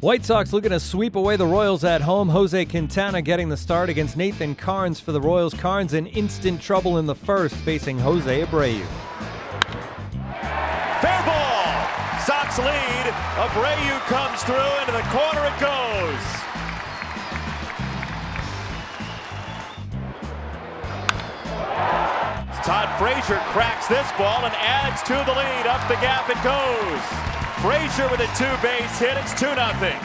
White Sox looking to sweep away the Royals at home. Jose Quintana getting the start against Nathan Karns for the Royals. Karns in instant trouble in the first, facing Jose Abreu. Fair ball. Sox lead. Abreu comes through into the corner. It goes. Frazier cracks this ball and adds to the lead. Up the gap it goes. Frazier with a two-base hit. It's 2 nothing.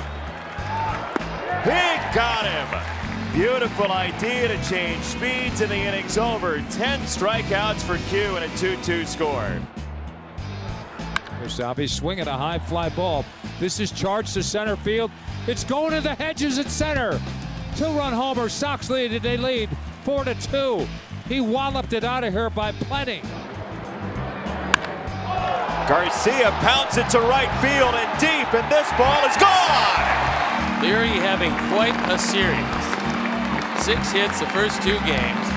He got him. Beautiful idea to change speeds in the innings over. 10 strikeouts for Q and a 2-2 score. Rosales swinging a high fly ball. This is charged to center field. It's going to the hedges at center. Two-run homer. Sox lead. They lead four to two. He walloped it out of here by plenty. Garcia pounds it to right field and deep, and this ball is gone. Leury having quite a series. Six hits the first two games.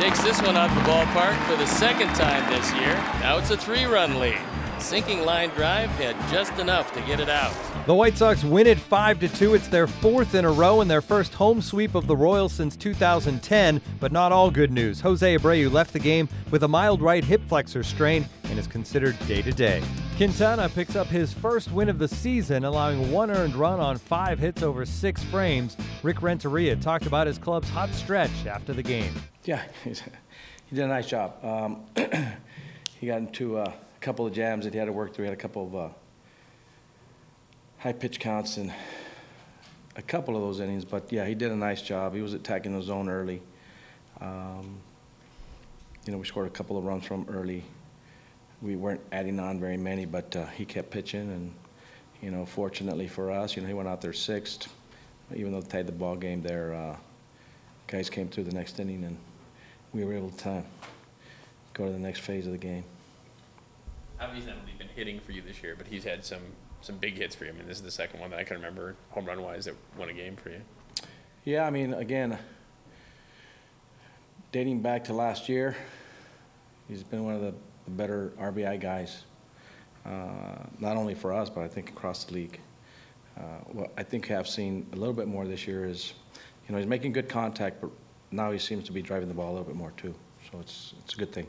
Takes this one out of the ballpark for the second time this year. Now it's a three-run lead. Sinking line drive had just enough to get it out. The White Sox win it 5 to 2. It's their fourth in a row and their first home sweep of the Royals since 2010, but not all good news. Jose Abreu left the game with a mild right hip flexor strain and is considered day to day. Quintana picks up his first win of the season, allowing one earned run on five hits over six frames. Rick Renteria talked about his club's hot stretch after the game. Yeah, he did a nice job. Um, he got into a couple of jams that he had to work through. He had a couple of uh, high pitch counts in a couple of those innings, but yeah, he did a nice job. He was attacking the zone early. Um, you know, we scored a couple of runs from early. We weren't adding on very many, but uh, he kept pitching, and you know, fortunately for us, you know, he went out there sixth. Even though they tied the ball game there, uh, guys came through the next inning, and we were able to go to the next phase of the game. Obviously, only been hitting for you this year, but he's had some some big hits for you. I mean, this is the second one that I can remember home run wise that won a game for you. Yeah, I mean, again, dating back to last year, he's been one of the better RBI guys, uh, not only for us, but I think across the league. Uh, what I think I've seen a little bit more this year is, you know, he's making good contact, but now he seems to be driving the ball a little bit more too. So it's it's a good thing.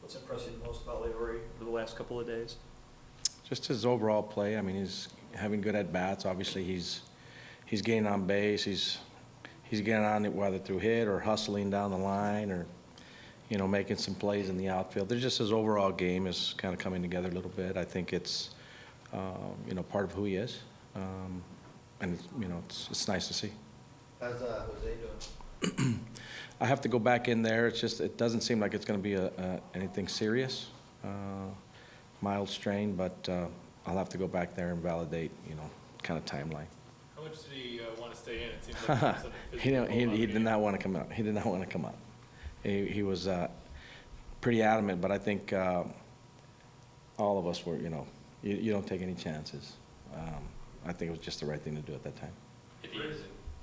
What's impressed you the most about Leury over the last couple of days? Just his overall play. I mean, he's having good at bats. Obviously, he's he's getting on base. He's he's getting on it whether through hit or hustling down the line or you know making some plays in the outfield. There's just his overall game is kind of coming together a little bit. I think it's um, you know part of who he is, um, and it's, you know it's it's nice to see. How's uh, Jose doing? I have to go back in there. It's just it doesn't seem like it's going to be a, a, anything serious. Uh, mild strain, but uh, I'll have to go back there and validate, you know, kind of timeline. How much did he uh, want to stay in? It seems like he, he, don't- he, he did not want to come out. He did not want to come out. He, he was uh, pretty adamant, but I think uh, all of us were, you know, you, you don't take any chances. Um, I think it was just the right thing to do at that time. If he, if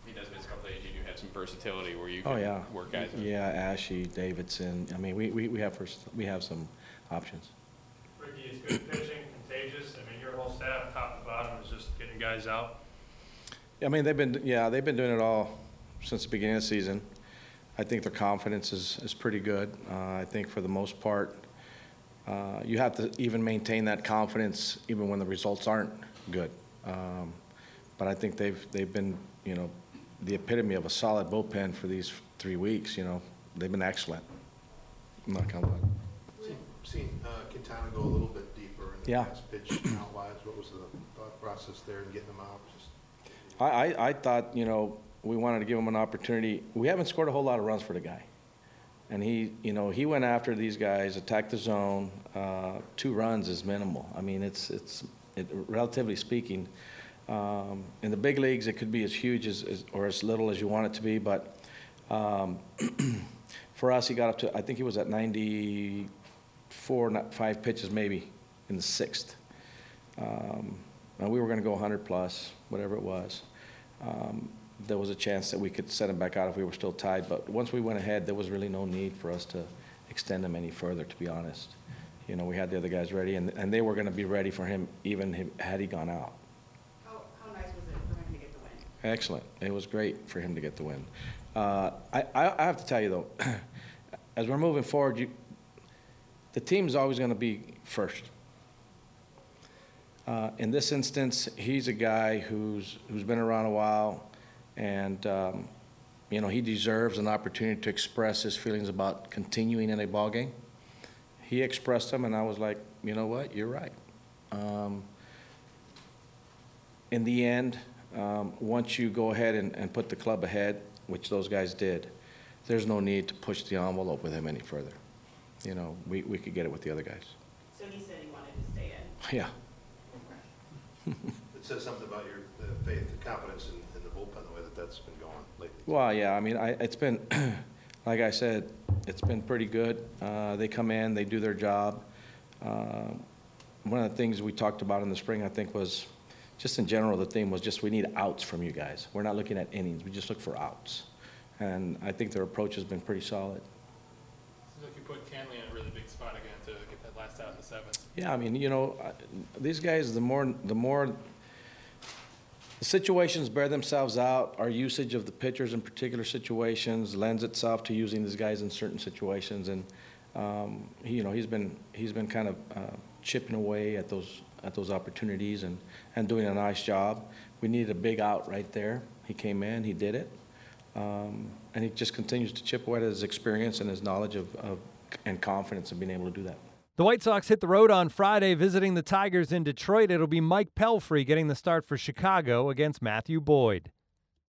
he does miss a couple days, you do have some versatility where you can Oh, yeah. work guys. Yeah, Asche, Davidson. I mean, we, we, we have first, we have some options. Ricky is good pitching, contagious. I mean, your whole staff, top to bottom, is just getting guys out. I mean, they've been, yeah, they've been doing it all since the beginning of the season. I think their confidence is, is pretty good. Uh, I think for the most part, uh, you have to even maintain that confidence even when the results aren't good. Um, but I think they've, they've been, you know, the epitome of a solid bullpen for these three weeks, you know. They've been excellent. Knock on wood. Seen- Seen uh, Quintana go a little bit deeper in the Yeah. pitch out-wise. What was the thought process there in getting them out? Just I, I, I thought, you know, we wanted to give him an opportunity. We haven't scored a whole lot of runs for the guy. And he, you know, he went after these guys, attacked the zone. Uh, two runs is minimal. I mean, it's, it's, it, relatively speaking, um, in the big leagues, it could be as huge as, as, or as little as you want it to be. But um, for us, he got up to, I think he was at 94, not five pitches maybe in the sixth. Um, and we were going to go 100 plus, whatever it was. Um, there was a chance that we could set him back out if we were still tied, but once we went ahead, there was really no need for us to extend him any further, to be honest. You know, we had the other guys ready, and, and they were going to be ready for him even him- had he gone out. How, how nice was it for him to get the win? Excellent. It was great for him to get the win. Uh, I, I, I have to tell you though, as we're moving forward, you, the team's always going to be first. Uh, in this instance, he's a guy who's who's been around a while, and um, you know he deserves an opportunity to express his feelings about continuing in a ball game. He expressed them, and I was like, you know what, you're right. Um, in the end, um, once you go ahead and, and put the club ahead, which those guys did, there's no need to push the envelope with him any further. You know, we, we could get it with the other guys. So he said he wanted to stay in. Yeah. It says something about your uh, faith and confidence in, in the bullpen, the way that that's been going lately. Well, yeah, I mean, I, it's been, like I said, it's been pretty good. Uh, they come in, they do their job. Uh, one of the things we talked about in the spring, I think, was just in general, the theme was just we need outs from you guys. We're not looking at innings, we just look for outs. And I think their approach has been pretty solid. Like you put Kahnle in a really big spot again to get that last out in the seventh. Yeah, I mean, you know, I- these guys, the more, the more the situations bear themselves out, our usage of the pitchers in particular situations lends itself to using these guys in certain situations. And, um, he, you know, he's been, he's been kind of uh, chipping away at those, at those opportunities and, and doing a nice job. We needed a big out right there. He came in, he did it. Um, And he just continues to chip away at his experience and his knowledge of, of, and confidence in being able to do that. The White Sox hit the road on Friday visiting the Tigers in Detroit. It'll be Mike Pelfrey getting the start for Chicago against Matthew Boyd.